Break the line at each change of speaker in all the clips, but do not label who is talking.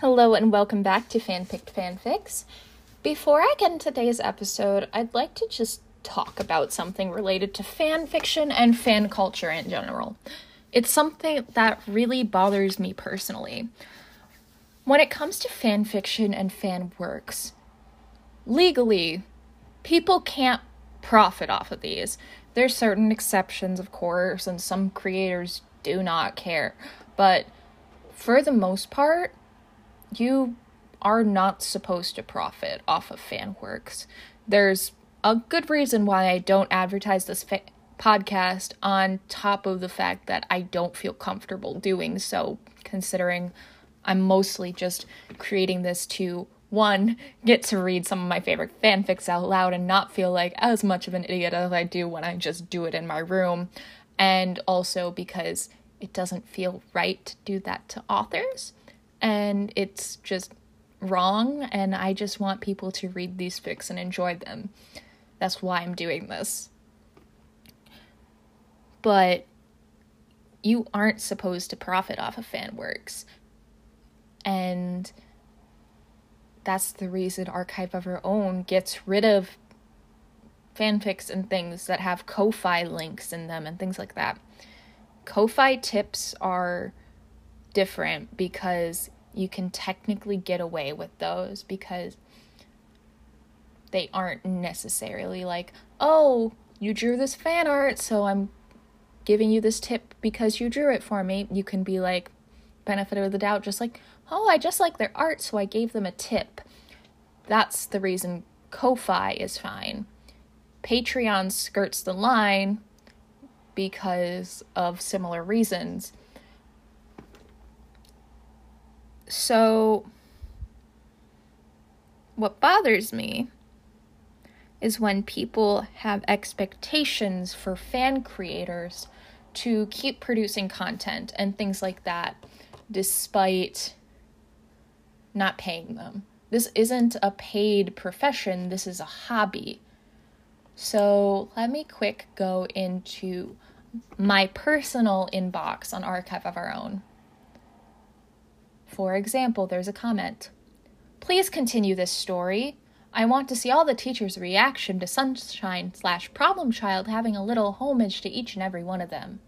Hello and welcome back to Fanpicked Fanfics. Before I get into today's episode, I'd like to just talk about something related to fan fiction and fan culture in general. It's something that really bothers me personally. When it comes to fan fiction and fan works, legally, people can't profit off of these. There's certain exceptions, of course, and some creators do not care. But for the most part, you are not supposed to profit off of fan works. There's a good reason why I don't advertise this fa- podcast on top of the fact that I don't feel comfortable doing so, considering I'm mostly just creating this to one, get to read some of my favorite fanfics out loud and not feel like as much of an idiot as I do when I just do it in my room, and also because it doesn't feel right to do that to authors, and it's just wrong, and I just want people to read these fics and enjoy them. That's why I'm doing this. But you aren't supposed to profit off of fan works. And that's the reason Archive of Our Own gets rid of fanfics and things that have Ko-Fi links in them and things like that. Ko-Fi tips are different because you can technically get away with those because they aren't necessarily like, "Oh, you drew this fan art, so I'm giving you this tip because you drew it for me." You can be like benefit of the doubt just like, "Oh, I just like their art, so I gave them a tip." That's the reason Ko-Fi is fine. Patreon skirts the line because of similar reasons. So, what bothers me is when people have expectations for fan creators to keep producing content and things like that despite not paying them. This isn't a paid profession, this is a hobby. So, let me quick go into my personal inbox on Archive of Our Own. For example, there's a comment. Please continue this story. I want to see all the teachers' reaction to Sunshine slash Problem Child having a little homage to each and every one of them.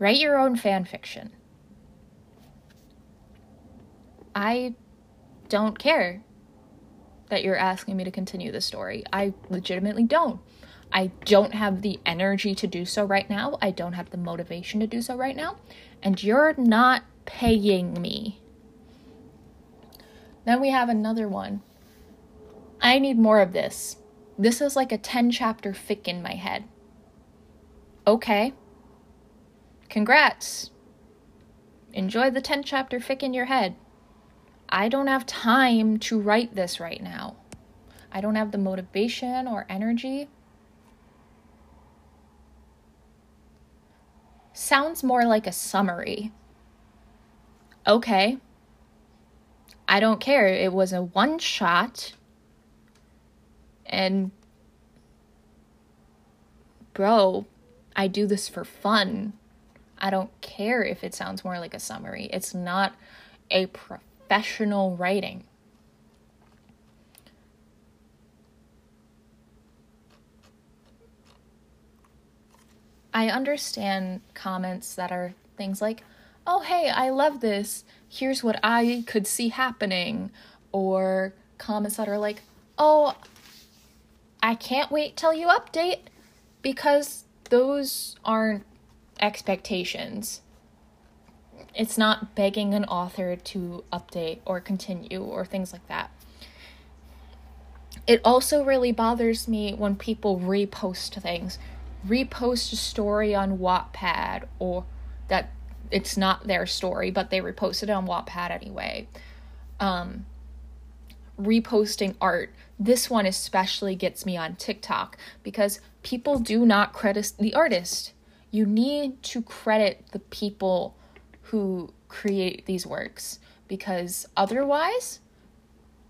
Write your own fan fiction. I don't care that you're asking me to continue the story. I legitimately don't. I don't have the energy to do so right now. I don't have the motivation to do so right now. And you're not paying me. Then we have another one. I need more of this. This is like a 10 chapter fic in my head. Okay. Congrats. Enjoy the 10 chapter fic in your head. I don't have time to write this right now. I don't have the motivation or energy. Sounds more like a summary. Okay. I don't care. It was a one shot. And, bro, I do this for fun. I don't care if it sounds more like a summary. It's not a professional writing. I understand comments that are things like, oh, hey, I love this. Here's what I could see happening. Or comments that are like, oh, I can't wait till you update because those aren't expectations. It's not begging an author to update or continue or things like that. It also really bothers me when people repost things. Repost a story on Wattpad or that it's not their story, but they reposted it on Wattpad anyway. Um, reposting art. This one especially gets me on TikTok because people do not credit the artist. You need to credit the people who create these works because otherwise,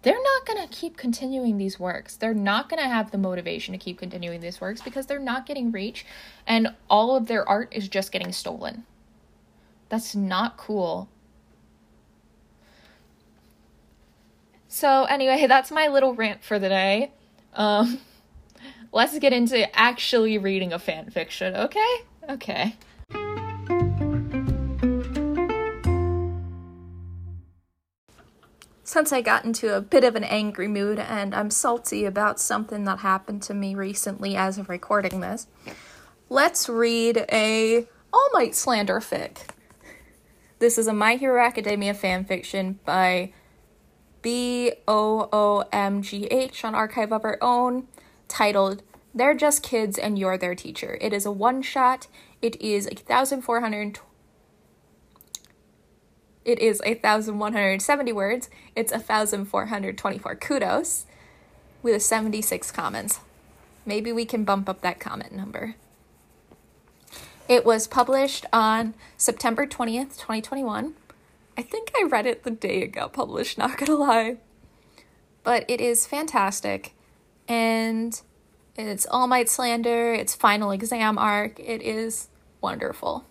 they're not going to keep continuing these works. They're not going to have the motivation to keep continuing these works because they're not getting reach and all of their art is just getting stolen. That's not cool. So, anyway, that's my little rant for the day. Um, let's get into actually reading a fan fiction, okay? Okay. Since I got into a bit of an angry mood and I'm salty about something that happened to me recently as of recording this, let's read a All Might slander fic. This is a My Hero Academia fanfiction by B O O M G H on Archive of Our Own, titled They're Just Kids and You're Their Teacher. It is a one shot. It is 1,400. It is 1,170 words. It's 1,424 kudos with 76 comments. Maybe we can bump up that comment number. It was published on September 20th, 2021. I think I read it the day it got published, not gonna lie. But it is fantastic. And it's All Might Slander, it's final exam arc. It is wonderful.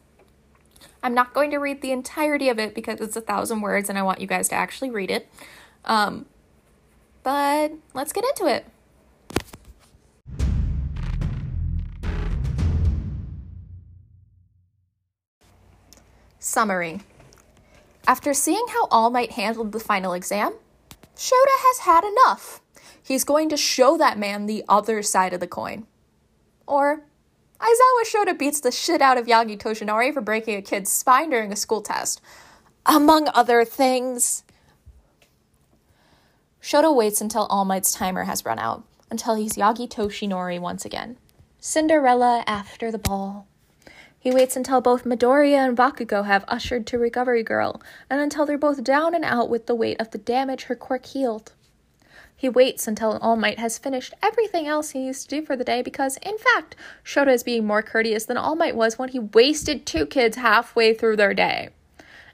I'm not going to read the entirety of it because it's a thousand words and I want you guys to actually read it. Um, but let's get into it. Summary After seeing how All Might handled the final exam, Shota has had enough. He's going to show that man the other side of the coin. Or Aizawa Shota beats the shit out of Yagi Toshinori for breaking a kid's spine during a school test. Among other things. Shota waits until All Might's timer has run out, until he's Yagi Toshinori once again. Cinderella after the ball. He waits until both Midoriya and Bakugo have ushered to Recovery Girl, and until they're both down and out with the weight of the damage her quirk healed. He waits until All Might has finished everything else he needs to do for the day because, in fact, Shota is being more courteous than All Might was when he wasted two kids halfway through their day.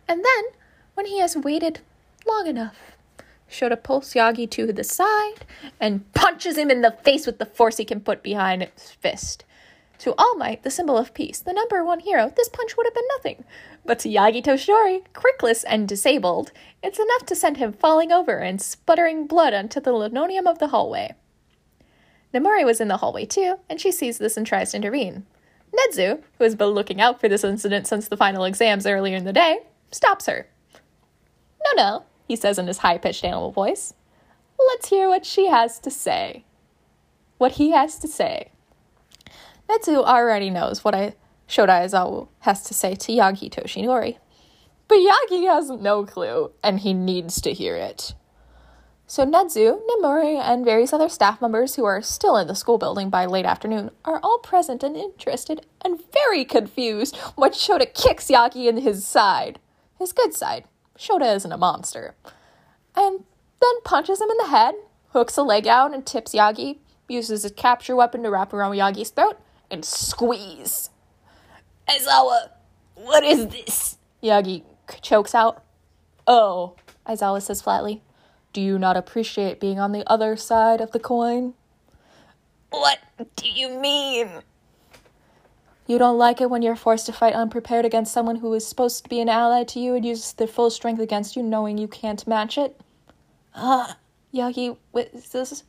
And then, when he has waited long enough, Shota pulls Yagi to the side and punches him in the face with the force he can put behind his fist. To All Might, the symbol of peace, the number one hero, this punch would have been nothing. But to Yagi Toshinori, quirkless and disabled, it's enough to send him falling over and sputtering blood onto the linoleum of the hallway. Nemuri was in the hallway too, and she sees this and tries to intervene. Nezu, who has been looking out for this incident since the final exams earlier in the day, stops her. No, no, he says in his high pitched animal voice. Let's hear what she has to say. What he has to say. Nezu already knows what I Shota Aizawa has to say to Yagi Toshinori. But Yagi has no clue, and he needs to hear it. So Nezu, Nemuri, and various other staff members who are still in the school building by late afternoon are all present and interested and very confused when Shota kicks Yagi in his side. His good side. Shota isn't a monster. And then punches him in the head, hooks a leg out and tips Yagi, uses his capture weapon to wrap around Yagi's throat, and squeeze. Aizawa, what is this? Yagi chokes out. Oh, Aizawa says flatly. Do you not appreciate being on the other side of the coin? What do you mean? You don't like it when you're forced to fight unprepared against someone who is supposed to be an ally to you and uses their full strength against you, knowing you can't match it? Ah, uh, Yagi, is this?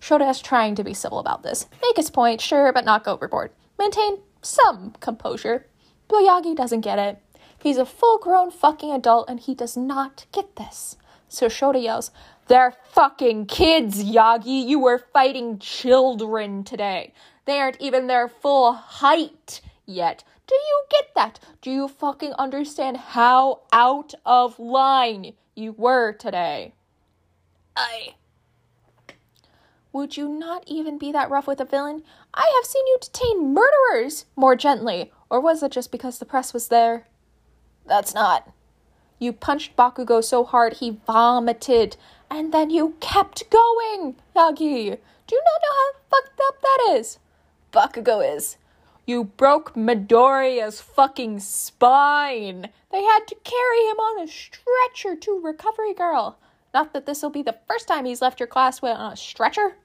Shota is trying to be civil about this. Make his point, sure, but not go overboard. Maintain some composure. Yagi doesn't get it. He's a full grown fucking adult and he does not get this. So Shota yells, They're fucking kids, Yagi. You were fighting children today. They aren't even their full height yet. Do you get that? Do you fucking understand how out of line you were today? I. Would you not even be that rough with a villain? I have seen you detain murderers more gently. Or was it just because the press was there? That's not. You punched Bakugo so hard he vomited, and then you kept going, Yagi. Do you not know how fucked up that is? Bakugo is. You broke Midoriya's fucking spine. They had to carry him on a stretcher to Recovery Girl. Not that this'll be the first time he's left your class on a uh, stretcher.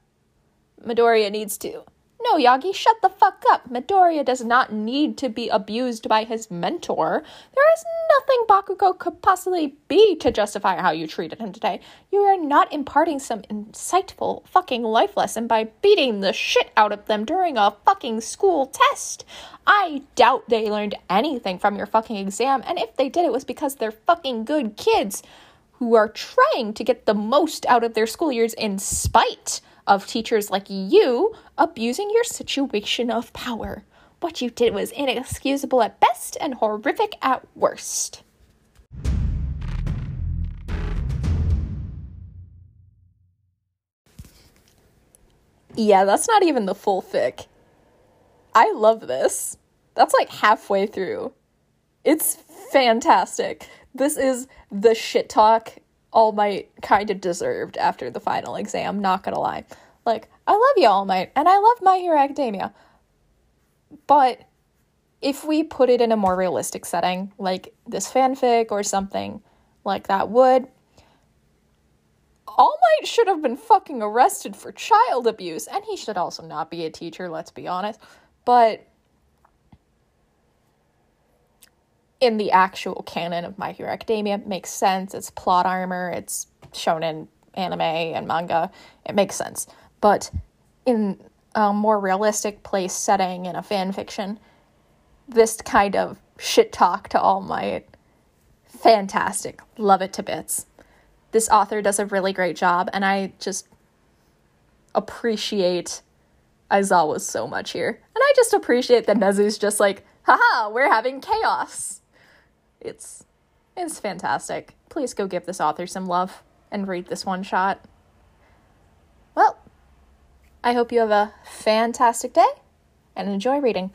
Midoriya needs to. No, Yagi, shut the fuck up. Midoriya does not need to be abused by his mentor. There is nothing Bakugo could possibly be to justify how you treated him today. You are not imparting some insightful fucking life lesson by beating the shit out of them during a fucking school test. I doubt they learned anything from your fucking exam, and if they did, it was because they're fucking good kids who are trying to get the most out of their school years in spite of teachers like you abusing your situation of power. What you did was inexcusable at best and horrific at worst. Yeah, that's not even the full fic. I love this. That's like halfway through. It's fantastic. This is the shit talk all Might kind of deserved after the final exam, not gonna lie. Like, I love you, All Might, and I love My Hero Academia. But if we put it in a more realistic setting, like this fanfic or something like that would, All Might should have been fucking arrested for child abuse, and he should also not be a teacher, let's be honest. But in the actual canon of My Hero Academia it makes sense. It's plot armor, it's shown in anime and manga. It makes sense. But in a more realistic place setting in a fan fiction, this kind of shit talk to All Might, fantastic. Love it to bits. This author does a really great job, and I just appreciate Aizawa so much here. And I just appreciate that Nezu's just like, haha, we're having chaos it's it's fantastic. Please go give this author some love and read this one shot. Well, I hope you have a fantastic day and enjoy reading.